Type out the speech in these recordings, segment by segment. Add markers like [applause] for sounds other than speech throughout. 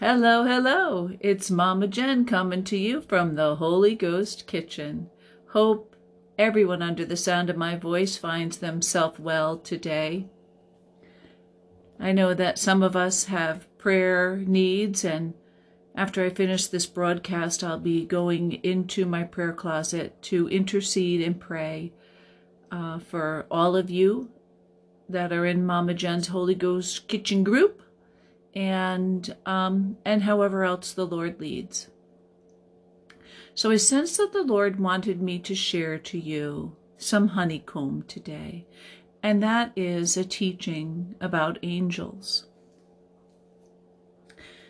Hello, hello. It's Mama Jen coming to you from the Holy Ghost Kitchen. Hope everyone under the sound of my voice finds themselves well today. I know that some of us have prayer needs, and after I finish this broadcast, I'll be going into my prayer closet to intercede and pray uh, for all of you that are in Mama Jen's Holy Ghost Kitchen group and um, and however else the Lord leads. So I sense that the Lord wanted me to share to you some honeycomb today, and that is a teaching about angels.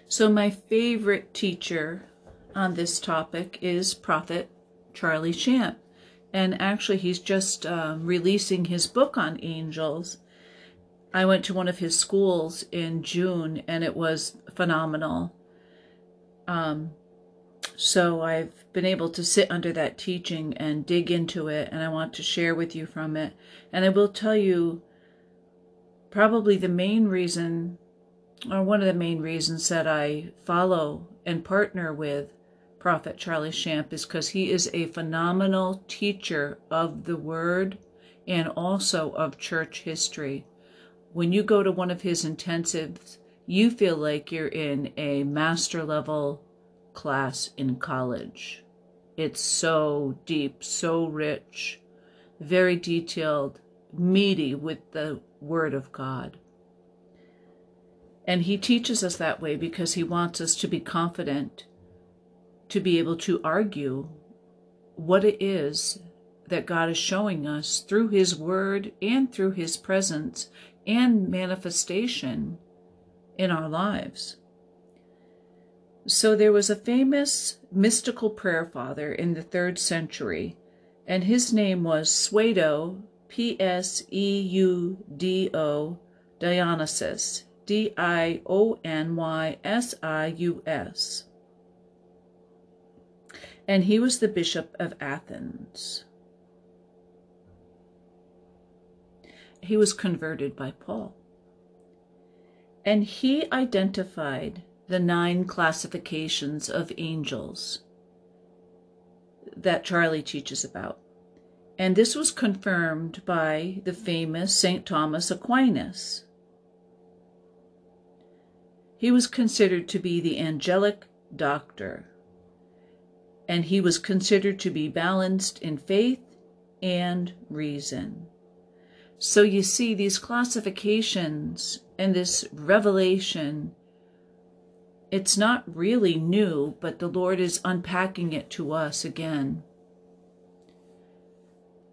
So my favorite teacher on this topic is Prophet Charlie Shamp. And actually, he's just um, releasing his book on angels. I went to one of his schools in June and it was phenomenal. Um, so I've been able to sit under that teaching and dig into it, and I want to share with you from it. And I will tell you probably the main reason, or one of the main reasons that I follow and partner with Prophet Charlie Shamp is because he is a phenomenal teacher of the Word and also of church history when you go to one of his intensives, you feel like you're in a master level class in college. It's so deep, so rich, very detailed, meaty with the Word of God. And he teaches us that way because he wants us to be confident, to be able to argue what it is that God is showing us through his word and through his presence and manifestation in our lives. So there was a famous mystical prayer father in the third century, and his name was Pseudo, P S E U D O, Dionysius, D I O N Y S I U S. And he was the bishop of Athens. He was converted by Paul. And he identified the nine classifications of angels that Charlie teaches about. And this was confirmed by the famous St. Thomas Aquinas. He was considered to be the angelic doctor, and he was considered to be balanced in faith and reason. So you see, these classifications and this revelation, it's not really new, but the Lord is unpacking it to us again.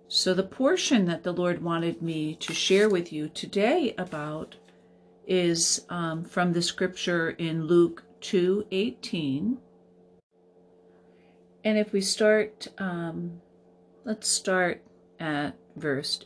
So the portion that the Lord wanted me to share with you today about is um, from the scripture in Luke 2:18. And if we start, um, let's start at verse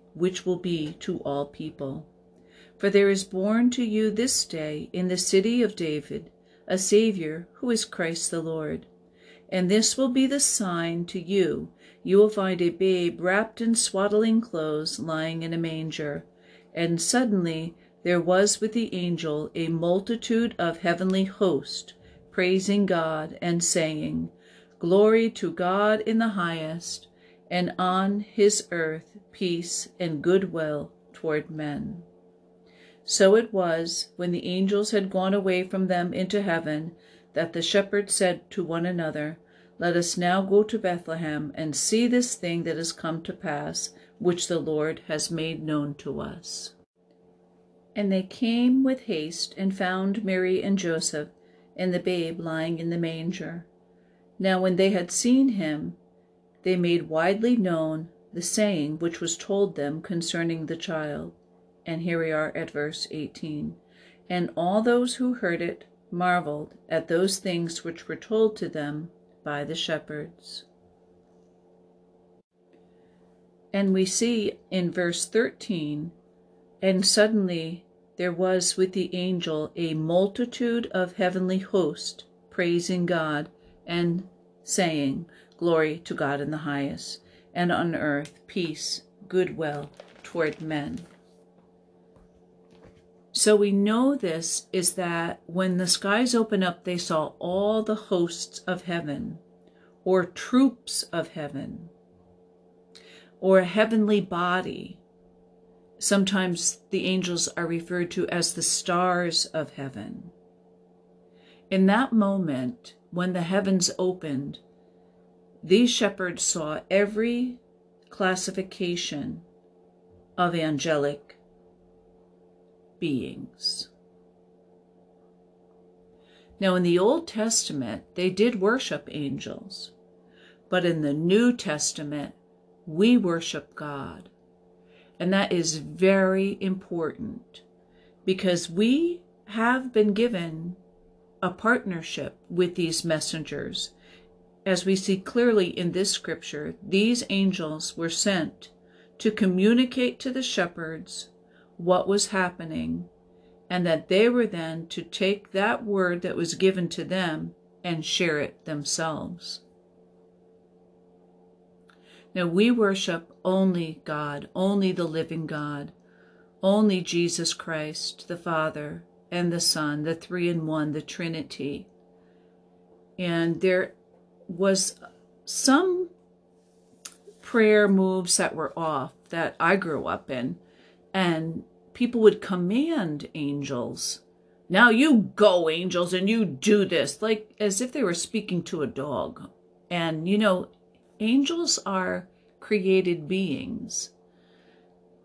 which will be to all people. For there is born to you this day in the city of David a Saviour who is Christ the Lord. And this will be the sign to you you will find a babe wrapped in swaddling clothes lying in a manger. And suddenly there was with the angel a multitude of heavenly hosts, praising God and saying, Glory to God in the highest, and on his earth peace and goodwill toward men. So it was, when the angels had gone away from them into heaven, that the shepherds said to one another, Let us now go to Bethlehem and see this thing that has come to pass, which the Lord has made known to us. And they came with haste and found Mary and Joseph and the babe lying in the manger. Now when they had seen him, they made widely known the saying which was told them concerning the child. And here we are at verse 18. And all those who heard it marveled at those things which were told to them by the shepherds. And we see in verse 13, and suddenly there was with the angel a multitude of heavenly hosts praising God and saying, Glory to God in the highest, and on earth peace, goodwill toward men. So we know this is that when the skies open up, they saw all the hosts of heaven, or troops of heaven, or a heavenly body. Sometimes the angels are referred to as the stars of heaven. In that moment, when the heavens opened, these shepherds saw every classification of angelic beings. Now, in the Old Testament, they did worship angels, but in the New Testament, we worship God. And that is very important because we have been given a partnership with these messengers. As we see clearly in this scripture, these angels were sent to communicate to the shepherds what was happening, and that they were then to take that word that was given to them and share it themselves. Now we worship only God, only the living God, only Jesus Christ, the Father and the Son, the three in one, the Trinity. And there was some prayer moves that were off that I grew up in. And people would command angels. Now you go, angels, and you do this, like as if they were speaking to a dog. And, you know, angels are created beings.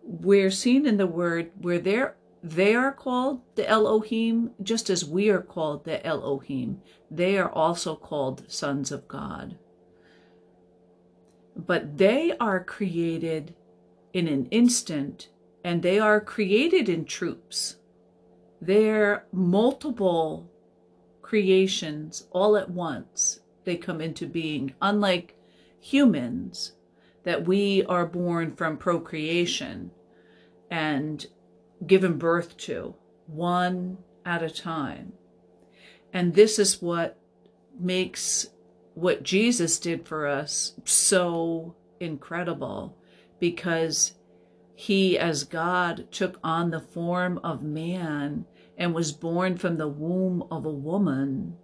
We're seen in the word where they're they are called the Elohim, just as we are called the Elohim. They are also called sons of God. But they are created in an instant and they are created in troops. They're multiple creations all at once. They come into being, unlike humans, that we are born from procreation and given birth to, one at a time. And this is what makes what Jesus did for us so incredible because he, as God, took on the form of man and was born from the womb of a woman.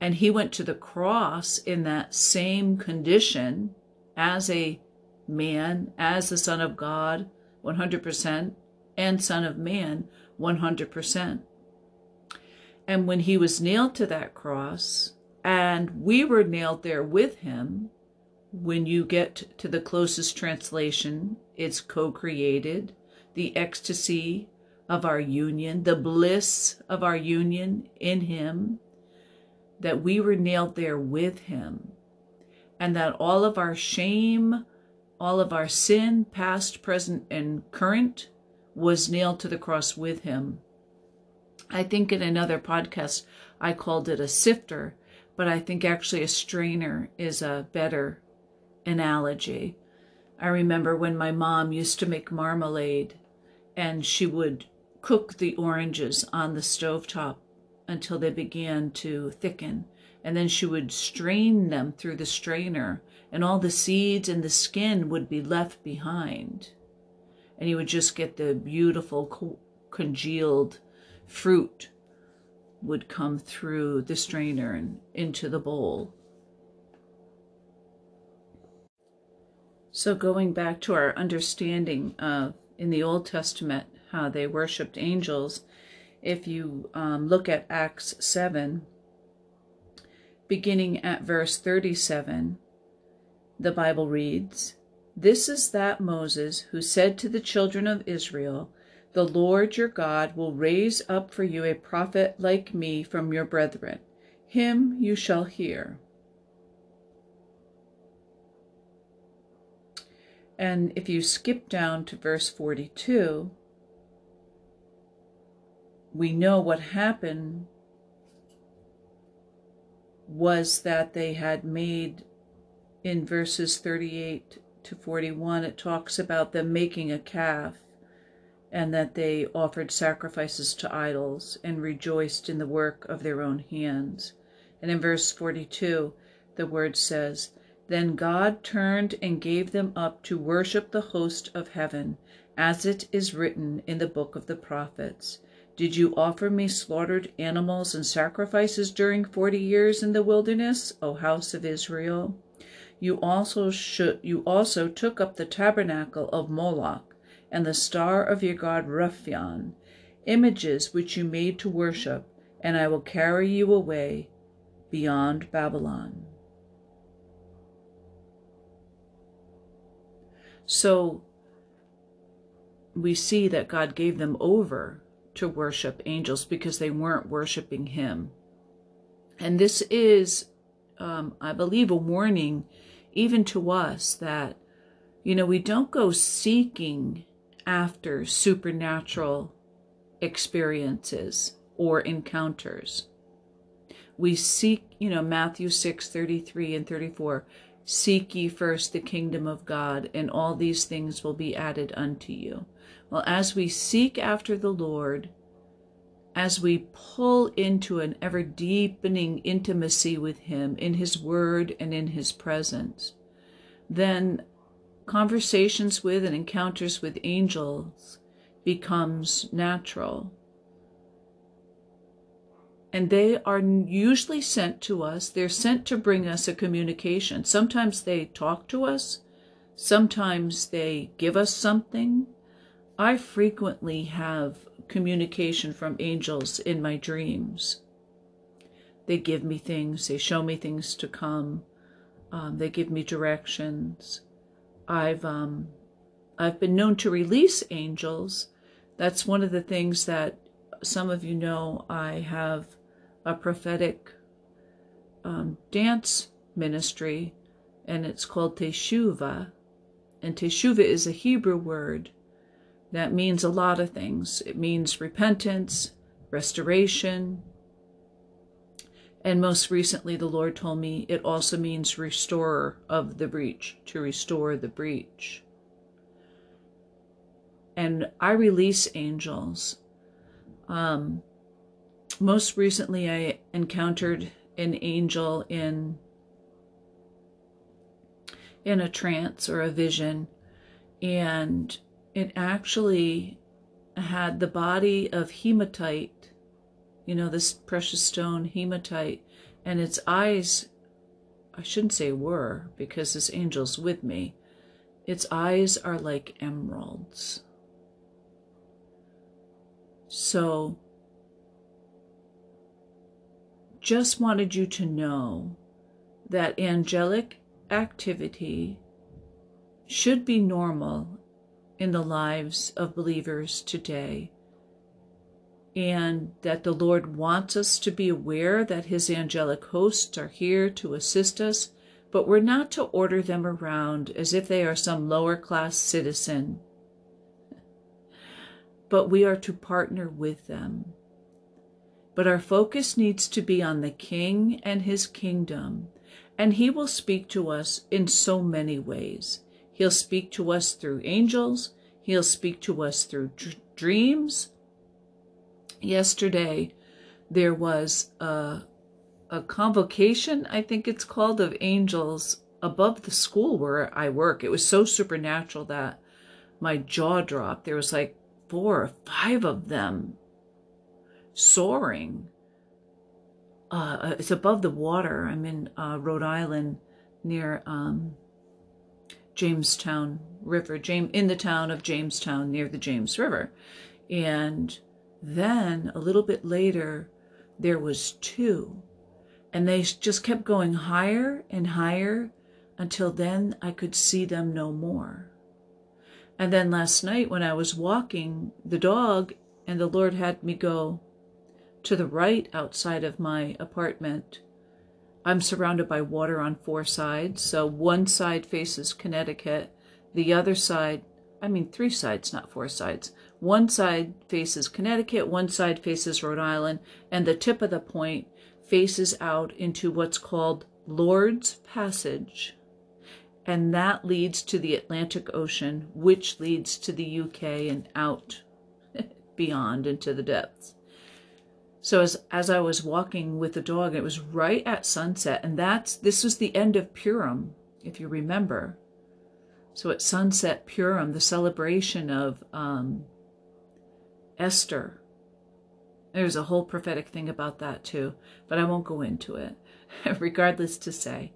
And he went to the cross in that same condition as a man, as the Son of God, 100%, and Son of Man, 100%. And when he was nailed to that cross, and we were nailed there with him, when you get to the closest translation, it's co created, the ecstasy of our union, the bliss of our union in Him, that we were nailed there with Him, and that all of our shame, all of our sin, past, present, and current, was nailed to the cross with Him. I think in another podcast I called it a sifter, but I think actually a strainer is a better analogy. I remember when my mom used to make marmalade and she would cook the oranges on the stove top until they began to thicken. And then she would strain them through the strainer, and all the seeds and the skin would be left behind. And you would just get the beautiful co- congealed fruit would come through the strainer and into the bowl. So, going back to our understanding of in the Old Testament how they worshiped angels, if you um, look at Acts 7, beginning at verse 37, the Bible reads, This is that Moses who said to the children of Israel, The Lord your God will raise up for you a prophet like me from your brethren. Him you shall hear. And if you skip down to verse 42, we know what happened was that they had made in verses 38 to 41, it talks about them making a calf and that they offered sacrifices to idols and rejoiced in the work of their own hands. And in verse 42, the word says, Then God turned and gave them up to worship the host of heaven, as it is written in the book of the prophets. Did you offer me slaughtered animals and sacrifices during forty years in the wilderness, O house of Israel? You also should you also took up the tabernacle of Moloch and the star of your god Rephan, images which you made to worship, and I will carry you away beyond Babylon. So we see that God gave them over to worship angels because they weren't worshiping Him. And this is, um, I believe, a warning even to us that, you know, we don't go seeking after supernatural experiences or encounters. We seek, you know, Matthew 6 33 and 34 Seek ye first the kingdom of God, and all these things will be added unto you. Well, as we seek after the Lord, as we pull into an ever deepening intimacy with Him in His Word and in His presence, then conversations with and encounters with angels becomes natural. And they are usually sent to us. They're sent to bring us a communication. Sometimes they talk to us. Sometimes they give us something. I frequently have communication from angels in my dreams. They give me things, they show me things to come, um, they give me directions. I've um, I've been known to release angels. That's one of the things that some of you know. I have a prophetic um, dance ministry, and it's called Teshuvah. And Teshuvah is a Hebrew word that means a lot of things. It means repentance, restoration, and most recently, the Lord told me it also means restorer of the breach, to restore the breach. And I release angels. Um, most recently, I encountered an angel in in a trance or a vision, and it actually had the body of hematite, you know, this precious stone hematite, and its eyes, I shouldn't say were, because this angel's with me, its eyes are like emeralds. So, just wanted you to know that angelic activity should be normal in the lives of believers today. And that the Lord wants us to be aware that His angelic hosts are here to assist us, but we're not to order them around as if they are some lower class citizen. But we are to partner with them. But our focus needs to be on the King and His kingdom, and He will speak to us in so many ways. He'll speak to us through angels. He'll speak to us through dreams. Yesterday, there was a, a convocation, I think it's called, of angels above the school where I work. It was so supernatural that my jaw dropped. There was like four or five of them soaring. Uh, it's above the water. I'm in uh, Rhode Island near um, Jamestown River, James, in the town of Jamestown near the James River. And then a little bit later, there was two. And they just kept going higher and higher until then I could see them no more. And then last night when I was walking the dog and the Lord had me go to the right outside of my apartment I'm surrounded by water on four sides. So one side faces Connecticut, the other side, I mean, three sides, not four sides. One side faces Connecticut, one side faces Rhode Island, and the tip of the point faces out into what's called Lord's Passage, and that leads to the Atlantic Ocean, which leads to the UK and out [laughs] beyond into the depths. So as as I was walking with the dog, it was right at sunset, and that's this was the end of Purim, if you remember. So at sunset Purim, the celebration of um, Esther. There's a whole prophetic thing about that too, but I won't go into it. [laughs] Regardless to say,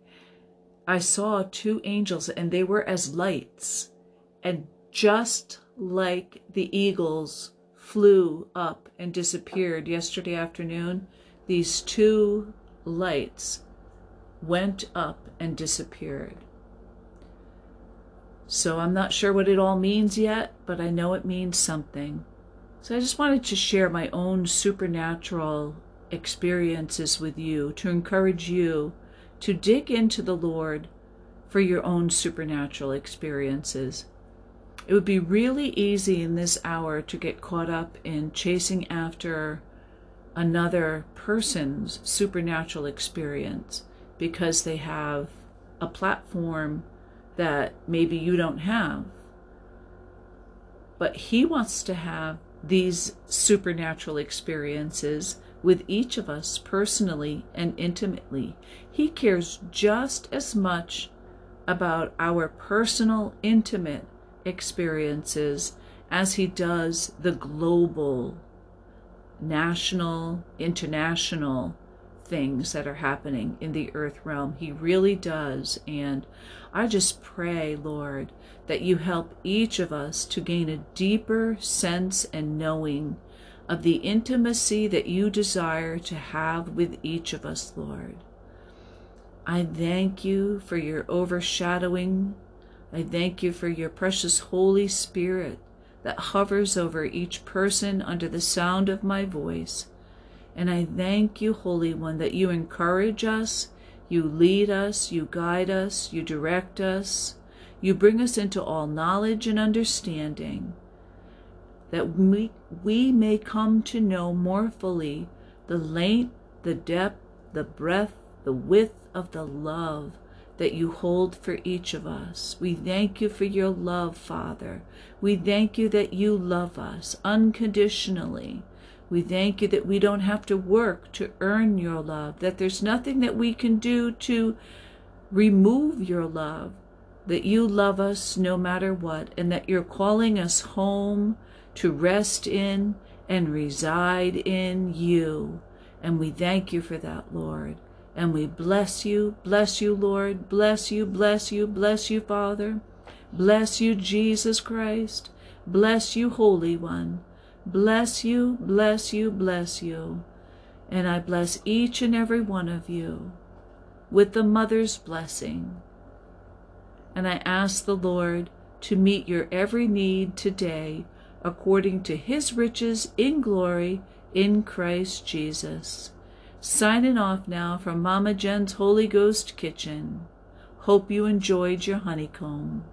I saw two angels, and they were as lights, and just like the eagles flew up and disappeared yesterday afternoon, these two lights went up and disappeared. So I'm not sure what it all means yet, but I know it means something. So I just wanted to share my own supernatural experiences with you to encourage you to dig into the Lord for your own supernatural experiences. It would be really easy in this hour to get caught up in chasing after another person's supernatural experience because they have a platform that maybe you don't have. But he wants to have these supernatural experiences with each of us personally and intimately. He cares just as much about our personal, intimate experiences as he does the global, national, international things that are happening in the earth realm. He really does. And I just pray, Lord, that you help each of us to gain a deeper sense and knowing of the intimacy that you desire to have with each of us, Lord. I thank you for your overshadowing. I thank you for your precious Holy Spirit that hovers over each person under the sound of my voice. And I thank you, Holy One, that you encourage us, you lead us, you guide us, you direct us, you bring us into all knowledge and understanding, that we, we may come to know more fully the length, the depth, the breadth, the width of the love that you hold for each of us. We thank you for your love, Father. We thank you that you love us unconditionally. We thank you that we don't have to work to earn your love, that there's nothing that we can do to remove your love, that you love us no matter what, and that you're calling us home to rest in and reside in you. And we thank you for that, Lord. And we bless you, bless you, Lord, bless you, bless you, bless you, Father. Bless you, Jesus Christ. Bless you, Holy One. Bless you, bless you, bless you. And I bless each and every one of you with the mother's blessing. And I ask the Lord to meet your every need today according to his riches in glory in Christ Jesus. Signing off now from Mama Jen's Holy Ghost Kitchen. Hope you enjoyed your honeycomb.